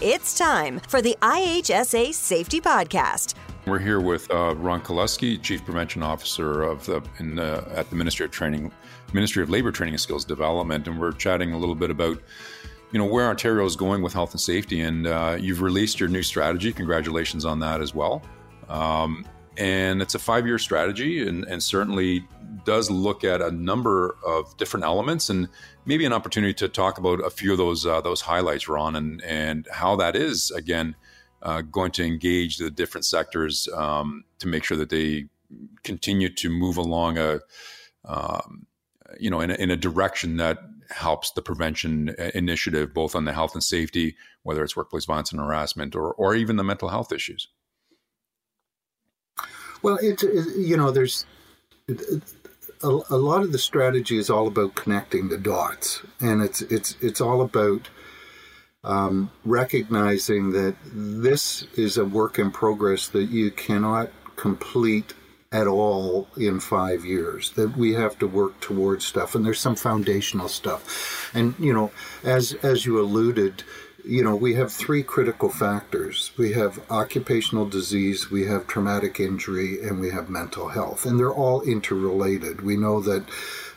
It's time for the IHSA Safety Podcast. We're here with uh, Ron Kelusky, Chief Prevention Officer of the in, at the Ministry of Training, Ministry of Labor Training and Skills Development, and we're chatting a little bit about you know where Ontario is going with health and safety, and uh, you've released your new strategy. Congratulations on that as well. Um, and it's a five-year strategy, and, and certainly does look at a number of different elements, and maybe an opportunity to talk about a few of those uh, those highlights, Ron, and and how that is again uh, going to engage the different sectors um, to make sure that they continue to move along a um, you know in a, in a direction that helps the prevention initiative both on the health and safety whether it's workplace violence and harassment or or even the mental health issues well it's it, you know there's a, a lot of the strategy is all about connecting the dots, and it's it's it's all about um, recognizing that this is a work in progress that you cannot complete at all in five years that we have to work towards stuff. And there's some foundational stuff. And you know as as you alluded you know, we have three critical factors. We have occupational disease, we have traumatic injury, and we have mental health. And they're all interrelated. We know that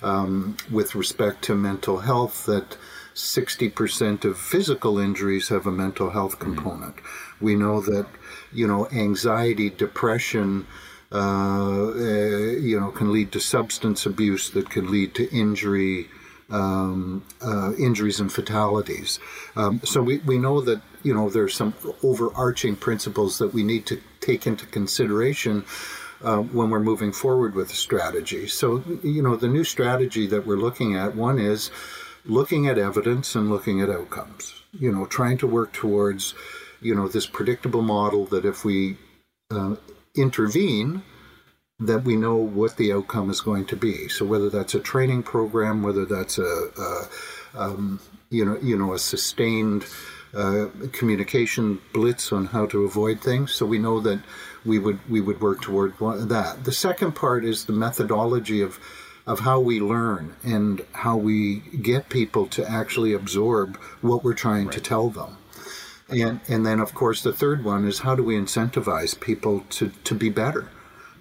um, with respect to mental health, that 60% of physical injuries have a mental health mm-hmm. component. Mm-hmm. We know that, you know, anxiety, depression, uh, uh, you know, can lead to substance abuse that can lead to injury, um, uh, injuries and fatalities. Um, so we, we know that you know there's some overarching principles that we need to take into consideration uh, when we're moving forward with a strategy. So you know the new strategy that we're looking at one is looking at evidence and looking at outcomes. You know, trying to work towards you know this predictable model that if we uh, intervene that we know what the outcome is going to be. So whether that's a training program, whether that's a, a um, you know you know a sustained uh, communication blitz on how to avoid things. So we know that we would we would work toward that. The second part is the methodology of of how we learn and how we get people to actually absorb what we're trying right. to tell them. And and then of course the third one is how do we incentivize people to, to be better?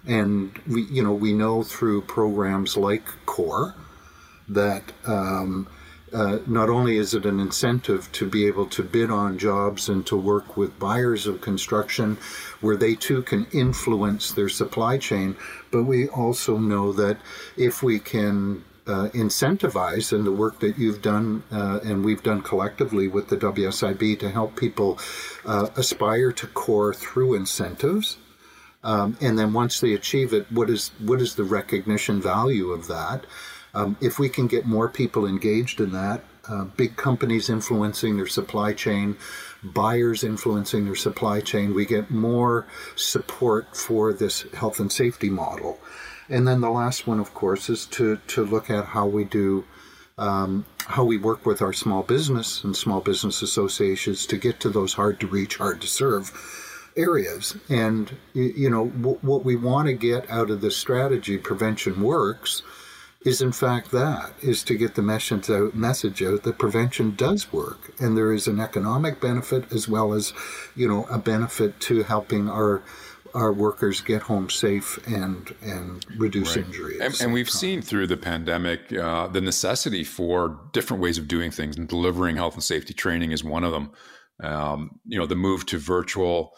And we, you know, we know through programs like COR that um, uh, not only is it an incentive to be able to bid on jobs and to work with buyers of construction where they too can influence their supply chain, but we also know that if we can uh, incentivize and the work that you've done uh, and we've done collectively with the WSIB to help people uh, aspire to COR through incentives um, and then once they achieve it, what is what is the recognition value of that? Um, if we can get more people engaged in that, uh, big companies influencing their supply chain, buyers influencing their supply chain, we get more support for this health and safety model. And then the last one, of course, is to to look at how we do. Um, how we work with our small business and small business associations to get to those hard to reach, hard to serve areas. And, you know, what we want to get out of this strategy, prevention works, is in fact that, is to get the message out, message out that prevention does work. And there is an economic benefit as well as, you know, a benefit to helping our our workers get home safe and and reduce right. injury. And, and, we've time. seen through the pandemic uh, the necessity for different ways of doing things, and delivering health and safety training is one of them. Um, you know, the move to virtual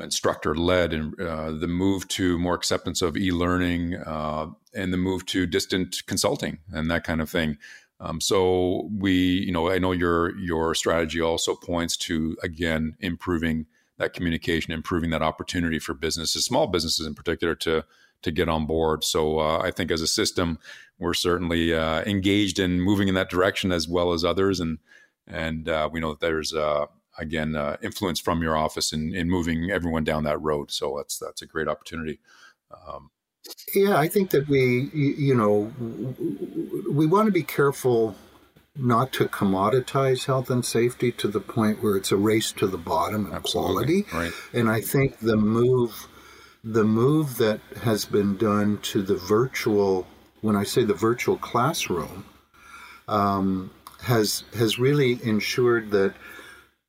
instructor led and uh, the move to more acceptance of e-learning uh, and the move to distant consulting and that kind of thing. Um, so we you know i know your your strategy also points to again improving that communication improving that opportunity for businesses small businesses in particular to to get on board. So uh, i think as a system we're certainly uh, engaged in moving in that direction as well as others. And and uh, we know that there's uh, again uh, influence from your office in, in moving everyone down that road. So that's that's a great opportunity. Um, yeah, I think that we, you know, we want to be careful not to commoditize health and safety to the point where it's a race to the bottom of quality. Right. And I think the move, the move that has been done to the virtual, when I say the virtual classroom, um, has has really ensured that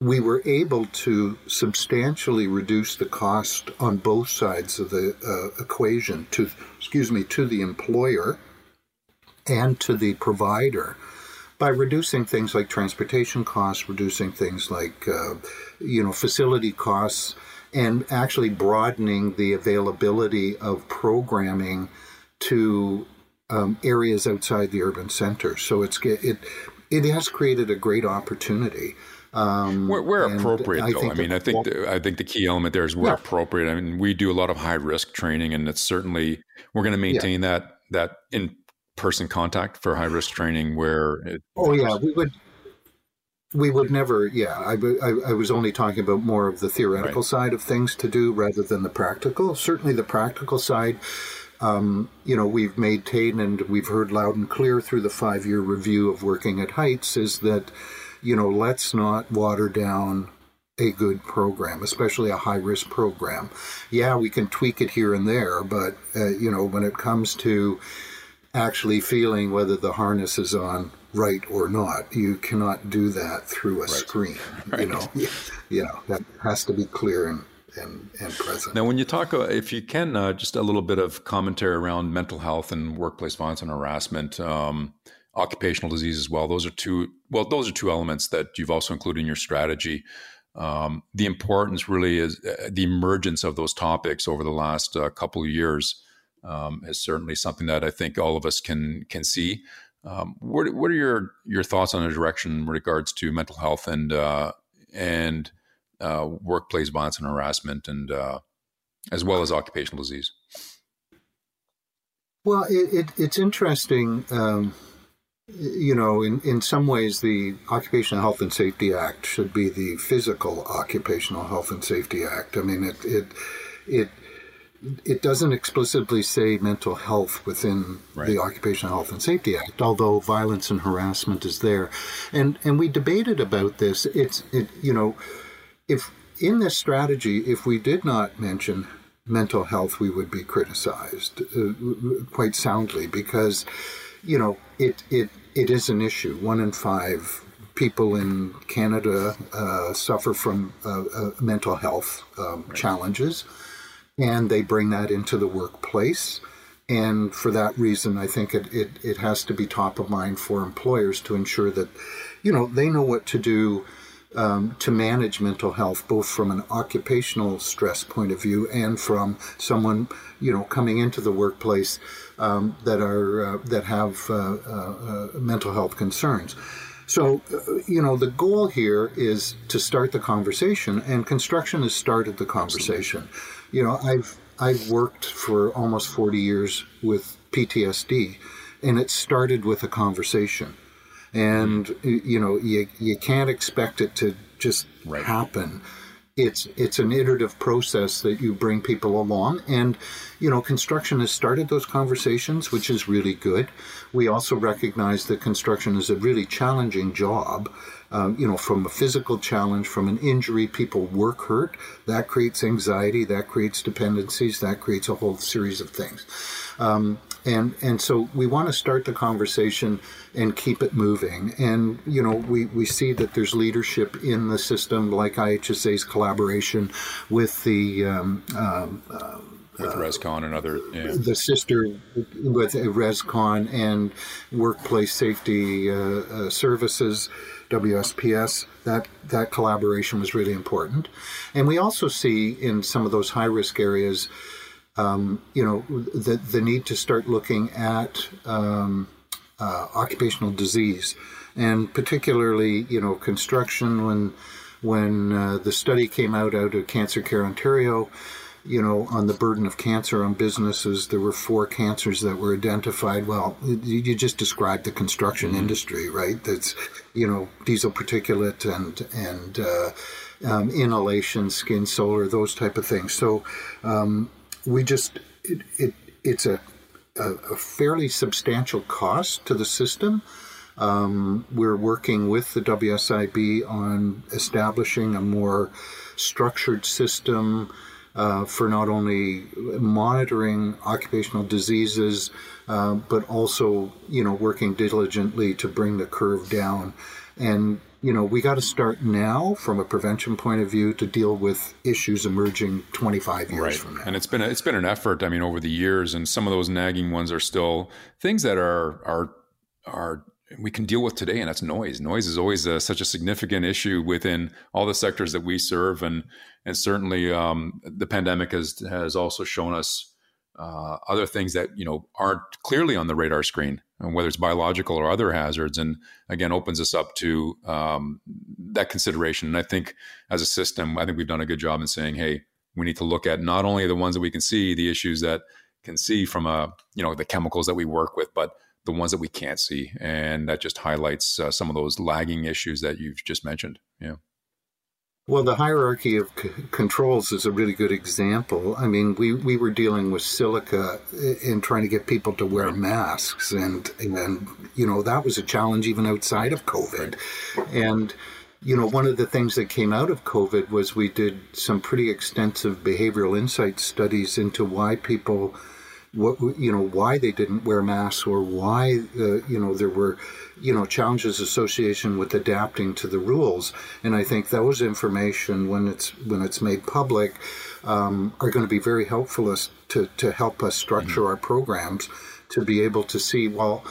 we were able to substantially reduce the cost on both sides of the uh, equation to excuse me to the employer and to the provider by reducing things like transportation costs, reducing things like uh, you know facility costs, and actually broadening the availability of programming to um, areas outside the urban center. So it's it it has created a great opportunity. Um, where, where appropriate, I though. I mean, I think the, I think the key element there is where yeah. appropriate. I mean, we do a lot of high risk training, and it's certainly we're going to maintain yeah. that that in person contact for high risk training. Where it, oh yeah, we would we would never. Yeah, I, I, I was only talking about more of the theoretical right. side of things to do rather than the practical. Certainly, the practical side. Um, you know, we've maintained and we've heard loud and clear through the five year review of working at Heights is that you know, let's not water down a good program, especially a high risk program. Yeah, we can tweak it here and there, but, uh, you know, when it comes to actually feeling whether the harness is on right or not, you cannot do that through a right. screen. Right. You know, you know, that has to be clear and, and, and present. Now, when you talk, uh, if you can, uh, just a little bit of commentary around mental health and workplace violence and harassment. Um, occupational disease as well. Those are two. Well, those are two elements that you've also included in your strategy. Um, the importance really is uh, the emergence of those topics over the last uh, couple of years um, is certainly something that I think all of us can can see. Um, what, what are your your thoughts on the direction in regards to mental health and uh, and uh, workplace violence and harassment, and uh, as well as occupational disease? Well, it, it, it's interesting. Um, you know, in, in some ways, the Occupational Health and Safety Act should be the physical Occupational Health and Safety Act. I mean, it it it it doesn't explicitly say mental health within right. the Occupational Health and Safety Act, although violence and harassment is there, and and we debated about this. It's it you know, if in this strategy, if we did not mention mental health, we would be criticized uh, quite soundly because you know, it it it is an issue. One in five people in Canada uh, suffer from uh, uh, mental health um, right. challenges, and they bring that into the workplace. And for that reason, I think it, it, it has to be top of mind for employers to ensure that, you know, they know what to do um, to manage mental health, both from an occupational stress point of view and from someone, you know, coming into the workplace um, that are uh, that have uh, uh, uh mental health concerns. So, uh, you know, the goal here is to start the conversation, and construction has started the conversation. You know, I've I've worked for almost forty years with PTSD, and it started with a conversation and mm. you know you you can't expect it to just right. happen. It's it's an iterative process that you bring people along. And you know construction has started those conversations which is really good. We also recognize that construction is a really challenging job um, you know from a physical challenge from an injury people work hurt. That creates anxiety that creates dependencies that creates a whole series of things. Um, and and so we want to start the conversation and keep it moving. And you know we we see that there's leadership in the system like IHSA's collaboration with the um, um, uh, with ResCon and other yeah. the sister with ResCon and workplace safety uh, uh, services WSPS that that collaboration was really important and we also see in some of those high risk areas um, you know, the, the need to start looking at um, uh, occupational disease, and particularly, you know, construction. When when uh, the study came out out of Cancer Care Ontario, you know, on the burden of cancer on businesses, there were four cancers that were identified. Well, you just described the construction mm-hmm. industry, right? That's, you know, diesel particulate and and uh, um, inhalation, skin solar, those type of things. So. Um, we just it, it it's a, a, a fairly substantial cost to the system. Um, we're working with the WSIB on establishing a more structured system uh, for not only monitoring occupational diseases, uh, but also you know working diligently to bring the curve down. And you know, we got to start now from a prevention point of view to deal with issues emerging 25 years right. from now. And it's been a, it's been an effort. I mean, over the years, and some of those nagging ones are still things that are are are we can deal with today, and that's noise. Noise is always a, such a significant issue within all the sectors that we serve, and and certainly um, the pandemic has has also shown us uh, other things that you know aren't clearly on the radar screen, and whether it's biological or other hazards, and again opens us up to um, that consideration. And I think as a system, I think we've done a good job in saying, hey, we need to look at not only the ones that we can see, the issues that can see from a you know the chemicals that we work with, but the ones that we can't see, and that just highlights uh, some of those lagging issues that you've just mentioned. Yeah. Well, the hierarchy of c- controls is a really good example. I mean, we, we were dealing with silica in trying to get people to wear masks, and and you know that was a challenge even outside of COVID. And you know, one of the things that came out of COVID was we did some pretty extensive behavioral insight studies into why people what you know why they didn't wear masks or why uh, you know there were you know challenges association with adapting to the rules and i think those information when it's when it's made public um, are going to be very helpful us to to help us structure mm-hmm. our programs to be able to see well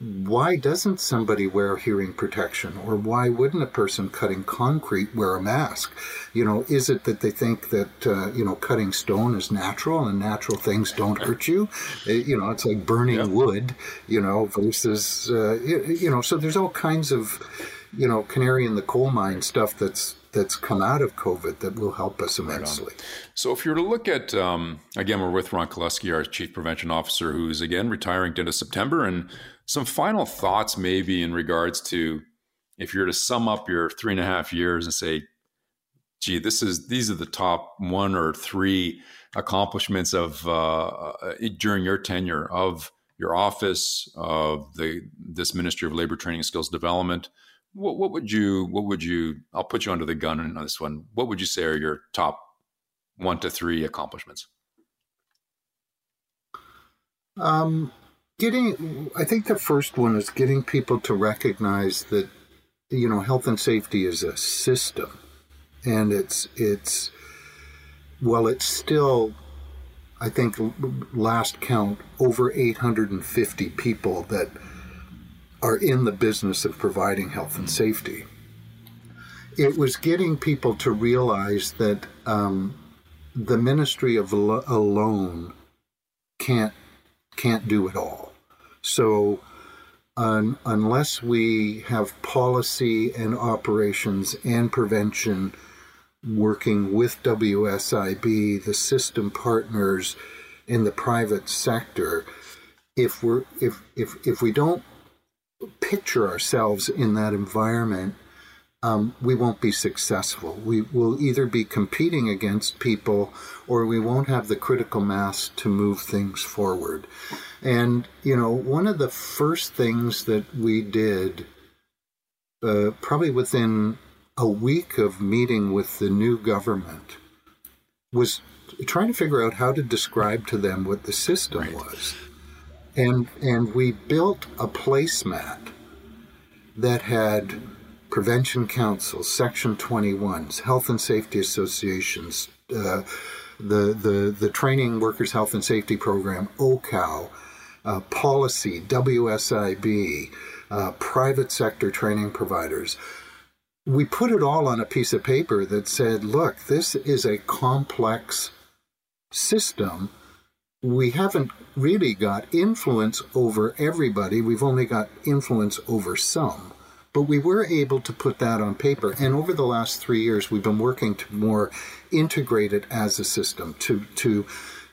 why doesn't somebody wear hearing protection? Or why wouldn't a person cutting concrete wear a mask? You know is it that they think that uh, you know cutting stone is natural and natural things don't hurt you? It, you know it's like burning yeah. wood you know versus uh, you, you know so there's all kinds of you know canary in the coal mine stuff that's that's come out of COVID that will help us immensely. Right so, if you were to look at, um, again, we're with Ron Kelusky, our Chief Prevention Officer, who's again retiring at the end of September, and some final thoughts, maybe in regards to if you were to sum up your three and a half years and say, "Gee, this is these are the top one or three accomplishments of uh, uh, during your tenure of your office of the this Ministry of Labor Training and Skills Development." What, what would you? What would you? I'll put you under the gun on this one. What would you say are your top one to three accomplishments? Um, getting i think the first one is getting people to recognize that you know health and safety is a system and it's it's well it's still i think last count over 850 people that are in the business of providing health and safety. It was getting people to realize that um, the ministry of alone can't can't do it all. So, un, unless we have policy and operations and prevention working with WSIB, the system partners in the private sector, if we're if if if we don't picture ourselves in that environment, um, we won't be successful. We will either be competing against people or we won't have the critical mass to move things forward. And, you know, one of the first things that we did, uh, probably within a week of meeting with the new government, was trying to figure out how to describe to them what the system right. was. And, and we built a placemat that had prevention councils, section 21s, health and safety associations, uh, the, the, the training workers health and safety program, OCAL, uh, policy, WSIB, uh, private sector training providers. We put it all on a piece of paper that said, look, this is a complex system. We haven't really got influence over everybody, we've only got influence over some. But we were able to put that on paper. And over the last three years, we've been working to more integrate it as a system, to, to,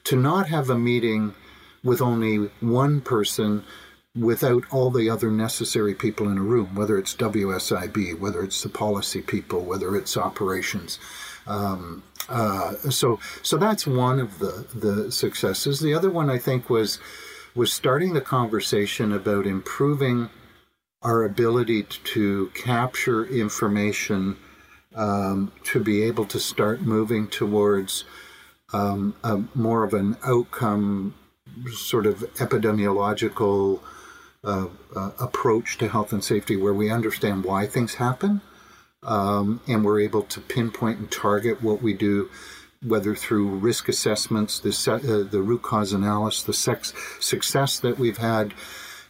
to not have a meeting with only one person without all the other necessary people in a room, whether it's WSIB, whether it's the policy people, whether it's operations. Um, uh, so, so that's one of the the successes. The other one I think was was starting the conversation about improving our ability to capture information um, to be able to start moving towards um, a, more of an outcome sort of epidemiological uh, uh, approach to health and safety where we understand why things happen um, and we're able to pinpoint and target what we do, whether through risk assessments, the, uh, the root cause analysis, the sex, success that we've had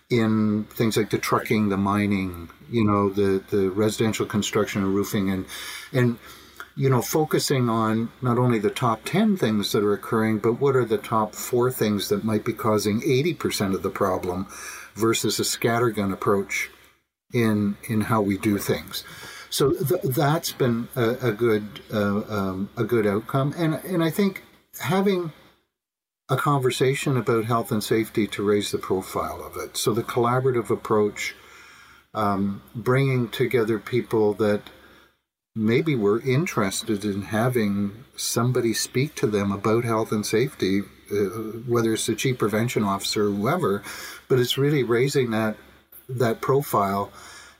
in things like the trucking, the mining, you know, the, the residential construction and roofing, and and you know, focusing on not only the top 10 things that are occurring, but what are the top four things that might be causing 80% of the problem versus a scattergun approach in, in how we do things. So th- that's been a, a good, uh, um, a good outcome. And, and I think having a conversation about health and safety to raise the profile of it. So the collaborative approach, um, bringing together people that maybe were interested in having somebody speak to them about health and safety, uh, whether it's the chief prevention officer or whoever, but it's really raising that that profile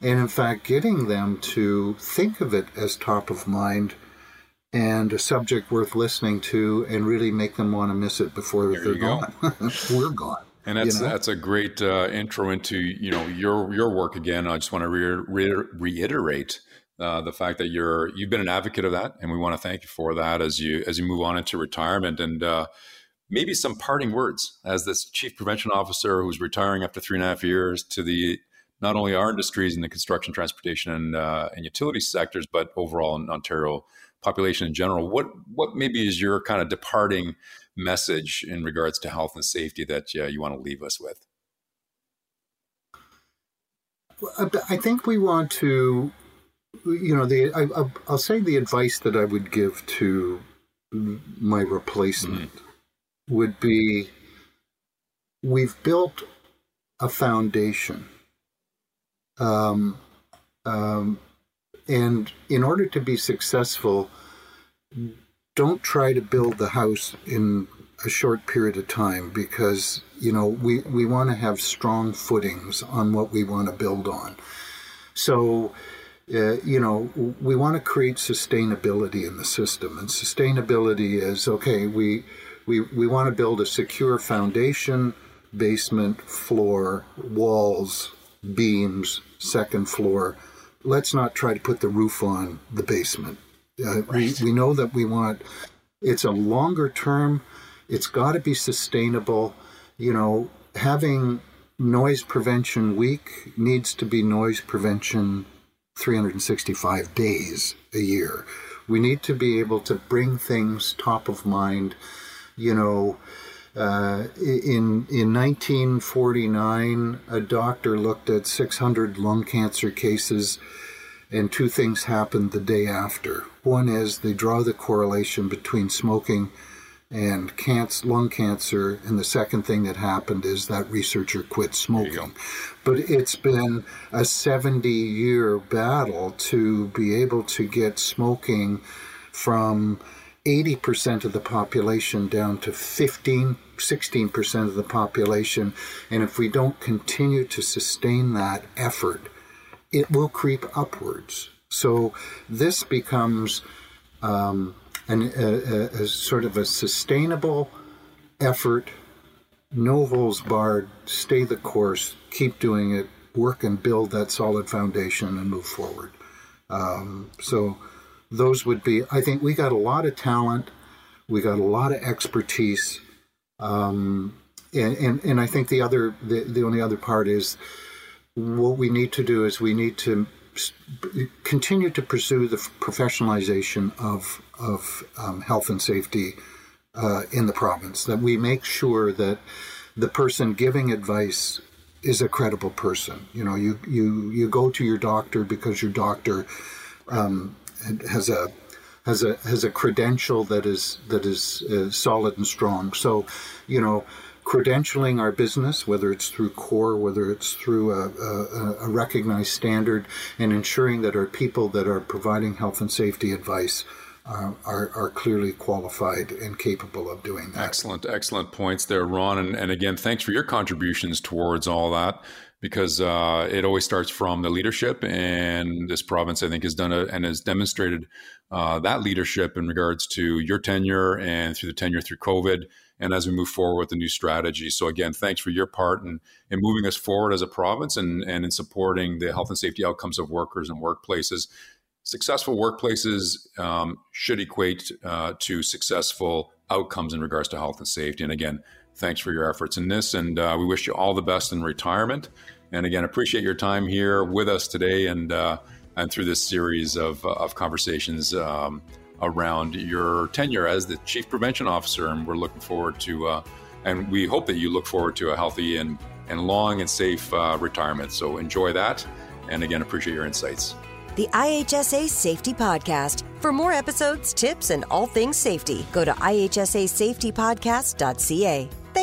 and in fact getting them to think of it as top of mind and a subject worth listening to and really make them want to miss it before there they're gone. We're gone. And that's you know? that's a great uh, intro into you know your your work again. I just want to re- re- reiterate uh, the fact that you're you've been an advocate of that, and we want to thank you for that as you as you move on into retirement and uh, maybe some parting words as this chief prevention officer who's retiring after three and a half years to the not only our industries in the construction, transportation, and uh, and utility sectors, but overall in Ontario population in general. What what maybe is your kind of departing message in regards to health and safety that you want to leave us with? I think we want to you know, the I, will say the advice that I would give to my replacement mm-hmm. would be: we've built a foundation, um, um, and in order to be successful, don't try to build the house in a short period of time because you know we we want to have strong footings on what we want to build on. So uh, you know, we want to create sustainability in the system, and sustainability is okay. We we we want to build a secure foundation, basement, floor, walls, beams, second floor. Let's not try to put the roof on the basement. Uh, right. we, we know that we want it's a longer term, it's got to be sustainable. You know, having noise prevention week needs to be noise prevention 365 days a year. We need to be able to bring things top of mind. You know, uh, in in 1949, a doctor looked at 600 lung cancer cases, and two things happened the day after. One is they draw the correlation between smoking and cancer, lung cancer. And the second thing that happened is that researcher quit smoking. But it's been a 70 year battle to be able to get smoking from 80% of the population down to 15, 16% of the population. And if we don't continue to sustain that effort, it will creep upwards. So this becomes um, an, a, a sort of a sustainable effort, no holes barred, stay the course, keep doing it, work and build that solid foundation and move forward. Um, so those would be, I think we got a lot of talent, we got a lot of expertise. Um, and, and, and I think the other, the, the only other part is what we need to do is we need to continue to pursue the professionalization of of um, health and safety uh, in the province. That we make sure that the person giving advice is a credible person. You know, you you you go to your doctor because your doctor um, has a has a has a credential that is that is uh, solid and strong. So, you know, credentialing our business, whether it's through COR, whether it's through a, a, a, recognized standard, and ensuring that our people that are providing health and safety advice uh, are, are clearly qualified and capable of doing that. Excellent, excellent points there, Ron. And, and again, thanks for your contributions towards all that because uh, it always starts from the leadership. And this province, I think, has done a, and has demonstrated uh, that leadership in regards to your tenure and through the tenure through COVID and as we move forward with the new strategy. So again, thanks for your part in, in moving us forward as a province and, and in supporting the health and safety outcomes of workers and workplaces. successful workplaces um, should equate uh, to successful outcomes in regards to health and safety. And again, thanks for your efforts in this, and uh, we wish you all the best in retirement. And again, appreciate your time here with us today and uh, and through this series of, uh, of conversations um, around your tenure as the chief prevention officer. And we're looking forward to, uh, and we hope that you look forward to a healthy and and long and safe uh, retirement. So enjoy that. And again, appreciate your insights. The IHSA Safety Podcast. For more episodes, tips, and all things safety, go to ihsasafetypodcast.ca.